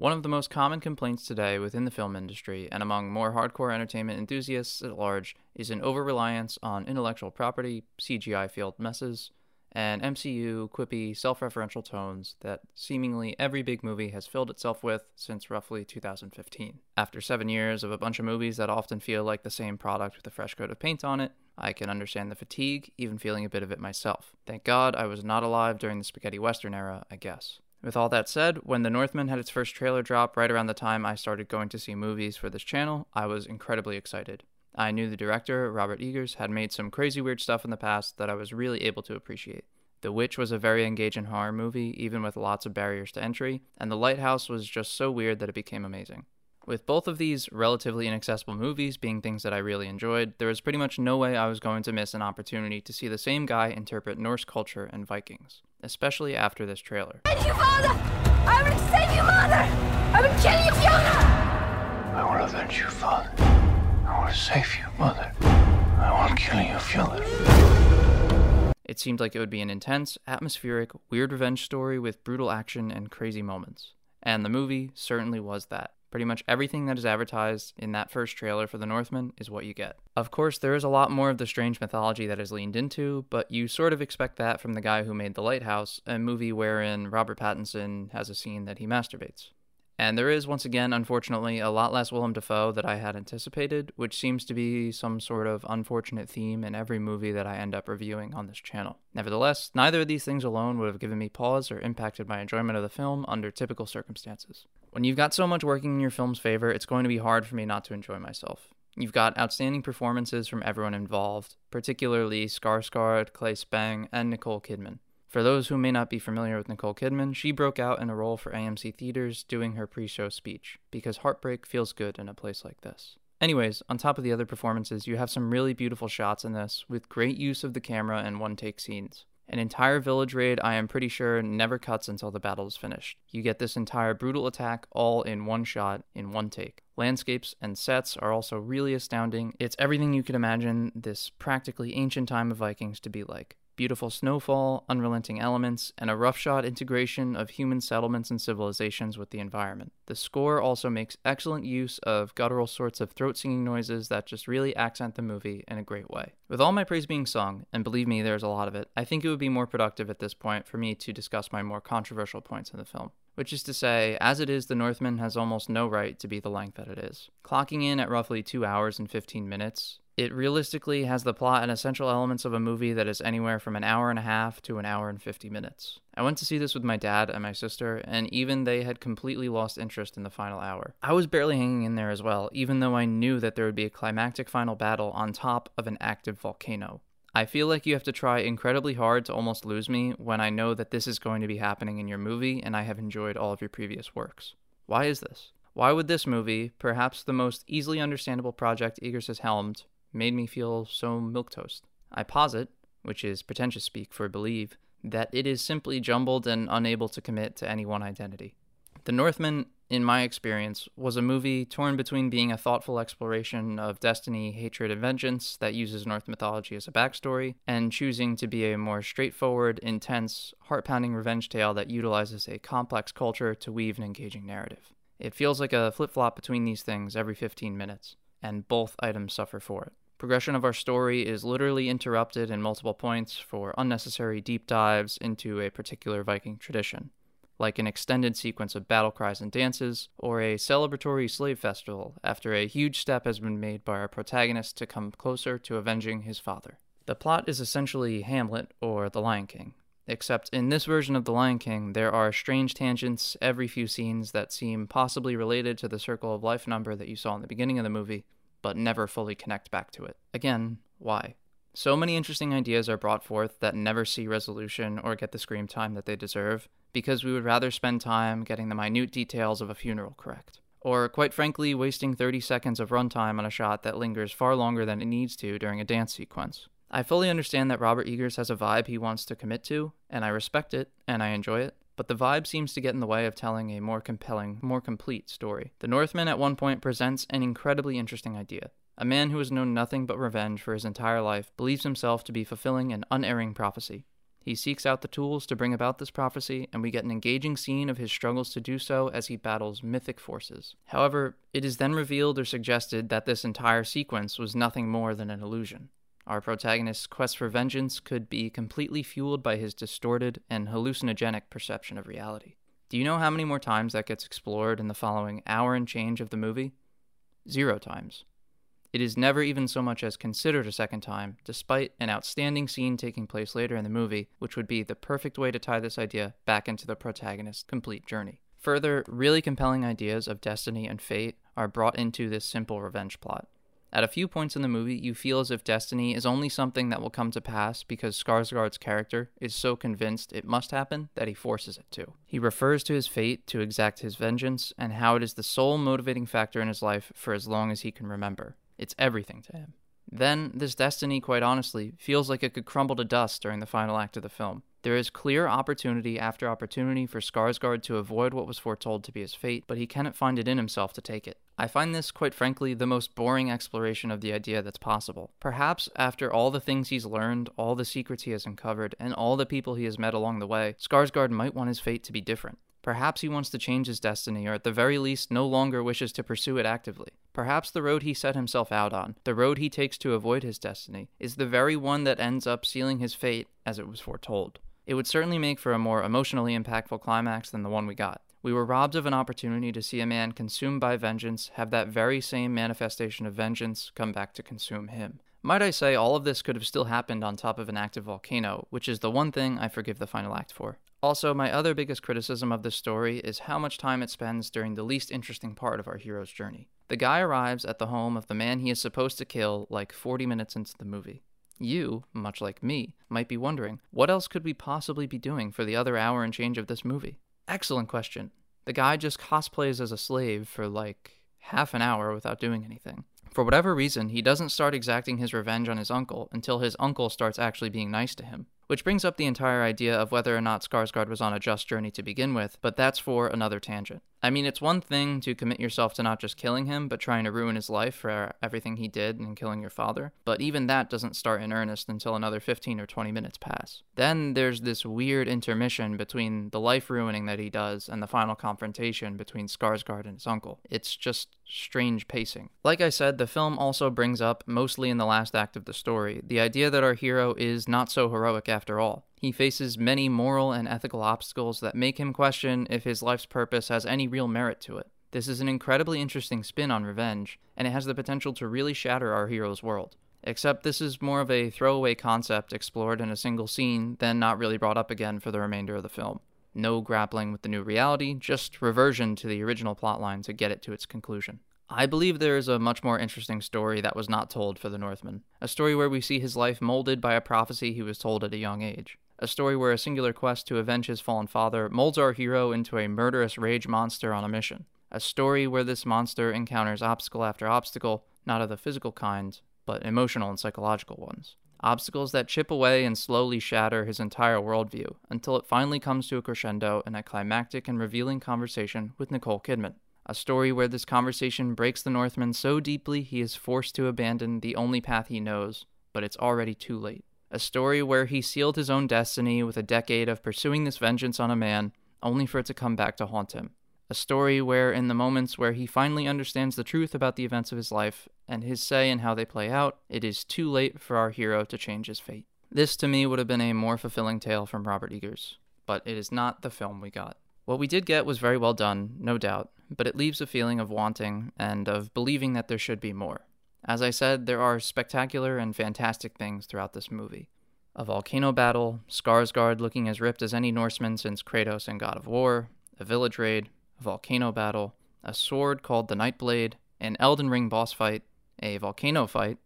One of the most common complaints today within the film industry and among more hardcore entertainment enthusiasts at large is an over reliance on intellectual property, CGI field messes, and MCU quippy, self referential tones that seemingly every big movie has filled itself with since roughly 2015. After seven years of a bunch of movies that often feel like the same product with a fresh coat of paint on it, I can understand the fatigue, even feeling a bit of it myself. Thank God I was not alive during the spaghetti western era, I guess. With all that said, when The Northman had its first trailer drop right around the time I started going to see movies for this channel, I was incredibly excited. I knew the director, Robert Eggers, had made some crazy weird stuff in the past that I was really able to appreciate. The Witch was a very engaging horror movie, even with lots of barriers to entry, and The Lighthouse was just so weird that it became amazing. With both of these relatively inaccessible movies being things that I really enjoyed, there was pretty much no way I was going to miss an opportunity to see the same guy interpret Norse culture and Vikings, especially after this trailer. Thank you, Father! I will save you, Mother! I will kill you, Fjölnir! I will avenge you, Father. I will save you, Mother. I will kill you, Fjölnir. It seemed like it would be an intense, atmospheric, weird revenge story with brutal action and crazy moments. And the movie certainly was that. Pretty much everything that is advertised in that first trailer for The Northman is what you get. Of course, there is a lot more of the strange mythology that is leaned into, but you sort of expect that from the guy who made The Lighthouse, a movie wherein Robert Pattinson has a scene that he masturbates. And there is, once again, unfortunately, a lot less Willem Dafoe that I had anticipated, which seems to be some sort of unfortunate theme in every movie that I end up reviewing on this channel. Nevertheless, neither of these things alone would have given me pause or impacted my enjoyment of the film under typical circumstances. When you've got so much working in your film's favor, it's going to be hard for me not to enjoy myself. You've got outstanding performances from everyone involved, particularly Skarsgård, Claes Bang, and Nicole Kidman. For those who may not be familiar with Nicole Kidman, she broke out in a role for AMC Theaters doing her pre show speech, because heartbreak feels good in a place like this. Anyways, on top of the other performances, you have some really beautiful shots in this, with great use of the camera and one take scenes. An entire village raid, I am pretty sure, never cuts until the battle is finished. You get this entire brutal attack all in one shot, in one take. Landscapes and sets are also really astounding. It's everything you could imagine this practically ancient time of Vikings to be like beautiful snowfall, unrelenting elements, and a roughshod integration of human settlements and civilizations with the environment. The score also makes excellent use of guttural sorts of throat singing noises that just really accent the movie in a great way. With all my praise being sung, and believe me, there's a lot of it, I think it would be more productive at this point for me to discuss my more controversial points in the film. Which is to say, as it is, The Northman has almost no right to be the length that it is. Clocking in at roughly 2 hours and 15 minutes, it realistically has the plot and essential elements of a movie that is anywhere from an hour and a half to an hour and 50 minutes. I went to see this with my dad and my sister, and even they had completely lost interest in the final hour. I was barely hanging in there as well, even though I knew that there would be a climactic final battle on top of an active volcano. I feel like you have to try incredibly hard to almost lose me when I know that this is going to be happening in your movie and I have enjoyed all of your previous works. Why is this? Why would this movie, perhaps the most easily understandable project Eggers has helmed, made me feel so milquetoast. I posit, which is pretentious speak for believe, that it is simply jumbled and unable to commit to any one identity. The Northman, in my experience, was a movie torn between being a thoughtful exploration of destiny, hatred, and vengeance that uses Norse mythology as a backstory, and choosing to be a more straightforward, intense, heart pounding revenge tale that utilizes a complex culture to weave an engaging narrative. It feels like a flip flop between these things every 15 minutes, and both items suffer for it. Progression of our story is literally interrupted in multiple points for unnecessary deep dives into a particular Viking tradition, like an extended sequence of battle cries and dances, or a celebratory slave festival after a huge step has been made by our protagonist to come closer to avenging his father. The plot is essentially Hamlet or The Lion King, except in this version of The Lion King, there are strange tangents every few scenes that seem possibly related to the circle of life number that you saw in the beginning of the movie but never fully connect back to it. Again, why? So many interesting ideas are brought forth that never see resolution or get the screen time that they deserve, because we would rather spend time getting the minute details of a funeral correct. Or, quite frankly, wasting 30 seconds of runtime on a shot that lingers far longer than it needs to during a dance sequence. I fully understand that Robert Eggers has a vibe he wants to commit to, and I respect it, and I enjoy it, but the vibe seems to get in the way of telling a more compelling, more complete story. The Northman at one point presents an incredibly interesting idea. A man who has known nothing but revenge for his entire life believes himself to be fulfilling an unerring prophecy. He seeks out the tools to bring about this prophecy, and we get an engaging scene of his struggles to do so as he battles mythic forces. However, it is then revealed or suggested that this entire sequence was nothing more than an illusion. Our protagonist's quest for vengeance could be completely fueled by his distorted and hallucinogenic perception of reality. Do you know how many more times that gets explored in the following hour and change of the movie? Zero times. It is never even so much as considered a second time, despite an outstanding scene taking place later in the movie, which would be the perfect way to tie this idea back into the protagonist's complete journey. Further, really compelling ideas of destiny and fate are brought into this simple revenge plot. At a few points in the movie, you feel as if destiny is only something that will come to pass because Skarsgård's character is so convinced it must happen that he forces it to. He refers to his fate to exact his vengeance and how it is the sole motivating factor in his life for as long as he can remember. It's everything to him. Then, this destiny, quite honestly, feels like it could crumble to dust during the final act of the film. There is clear opportunity after opportunity for Skarsgård to avoid what was foretold to be his fate, but he cannot find it in himself to take it. I find this, quite frankly, the most boring exploration of the idea that's possible. Perhaps after all the things he's learned, all the secrets he has uncovered, and all the people he has met along the way, Skarsgård might want his fate to be different. Perhaps he wants to change his destiny, or at the very least, no longer wishes to pursue it actively. Perhaps the road he set himself out on, the road he takes to avoid his destiny, is the very one that ends up sealing his fate as it was foretold. It would certainly make for a more emotionally impactful climax than the one we got. We were robbed of an opportunity to see a man consumed by vengeance have that very same manifestation of vengeance come back to consume him. Might I say, all of this could have still happened on top of an active volcano, which is the one thing I forgive the final act for. Also, my other biggest criticism of this story is how much time it spends during the least interesting part of our hero's journey. The guy arrives at the home of the man he is supposed to kill like 40 minutes into the movie. You, much like me, might be wondering, what else could we possibly be doing for the other hour and change of this movie? Excellent question. The guy just cosplays as a slave for like half an hour without doing anything. For whatever reason, he doesn't start exacting his revenge on his uncle until his uncle starts actually being nice to him. Which brings up the entire idea of whether or not Skarsgård was on a just journey to begin with, but that's for another tangent. I mean, it's one thing to commit yourself to not just killing him, but trying to ruin his life for everything he did and killing your father. But even that doesn't start in earnest until another 15 or 20 minutes pass. Then there's this weird intermission between the life ruining that he does and the final confrontation between Skarsgård and his uncle. It's just strange pacing. Like I said, the film also brings up, mostly in the last act of the story, the idea that our hero is not so heroic after all. He faces many moral and ethical obstacles that make him question if his life's purpose has any real merit to it. This is an incredibly interesting spin on revenge, and it has the potential to really shatter our hero's world. Except this is more of a throwaway concept explored in a single scene, then not really brought up again for the remainder of the film. No grappling with the new reality, just reversion to the original plotline to get it to its conclusion. I believe there is a much more interesting story that was not told for the Northman. A story where we see his life molded by a prophecy he was told at a young age a story where a singular quest to avenge his fallen father molds our hero into a murderous rage monster on a mission. A story where this monster encounters obstacle after obstacle, not of the physical kind, but emotional and psychological ones. Obstacles that chip away and slowly shatter his entire worldview until it finally comes to a crescendo in a climactic and revealing conversation with Nicole Kidman. A story where this conversation breaks the Northman so deeply he is forced to abandon the only path he knows, but it's already too late a story where he sealed his own destiny with a decade of pursuing this vengeance on a man, only for it to come back to haunt him. A story where, in the moments where he finally understands the truth about the events of his life and his say in how they play out, it is too late for our hero to change his fate. This, to me, would have been a more fulfilling tale from Robert Eggers, but it is not the film we got. What we did get was very well done, no doubt, but it leaves a feeling of wanting and of believing that there should be more. As I said, there are spectacular and fantastic things throughout this movie. A volcano battle, Skarsgård looking as ripped as any Norseman since Kratos and God of War, a village raid, a volcano battle, a sword called the Nightblade, an Elden Ring boss fight, a volcano fight,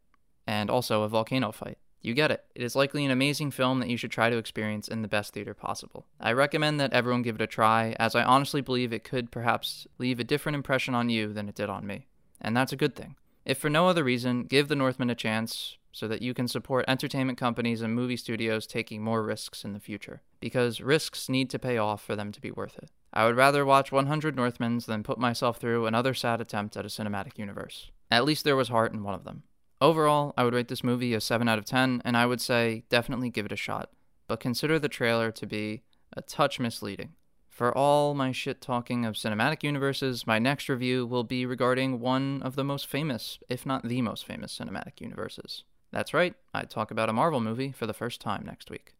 and also a volcano fight. You get it. It is likely an amazing film that you should try to experience in the best theater possible. I recommend that everyone give it a try, as I honestly believe it could perhaps leave a different impression on you than it did on me. And that's a good thing. If for no other reason, give The Northman a chance so that you can support entertainment companies and movie studios taking more risks in the future. Because risks need to pay off for them to be worth it. I would rather watch 100 Northmans than put myself through another sad attempt at a cinematic universe. At least there was heart in one of them. Overall, I would rate this movie a 7 out of 10, and I would say definitely give it a shot. but consider the trailer to be a touch misleading. For all my shit talking of cinematic universes, my next review will be regarding one of the most famous, if not the most famous, cinematic universes. That's right, I talk about a Marvel movie for the first time next week.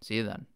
See you then.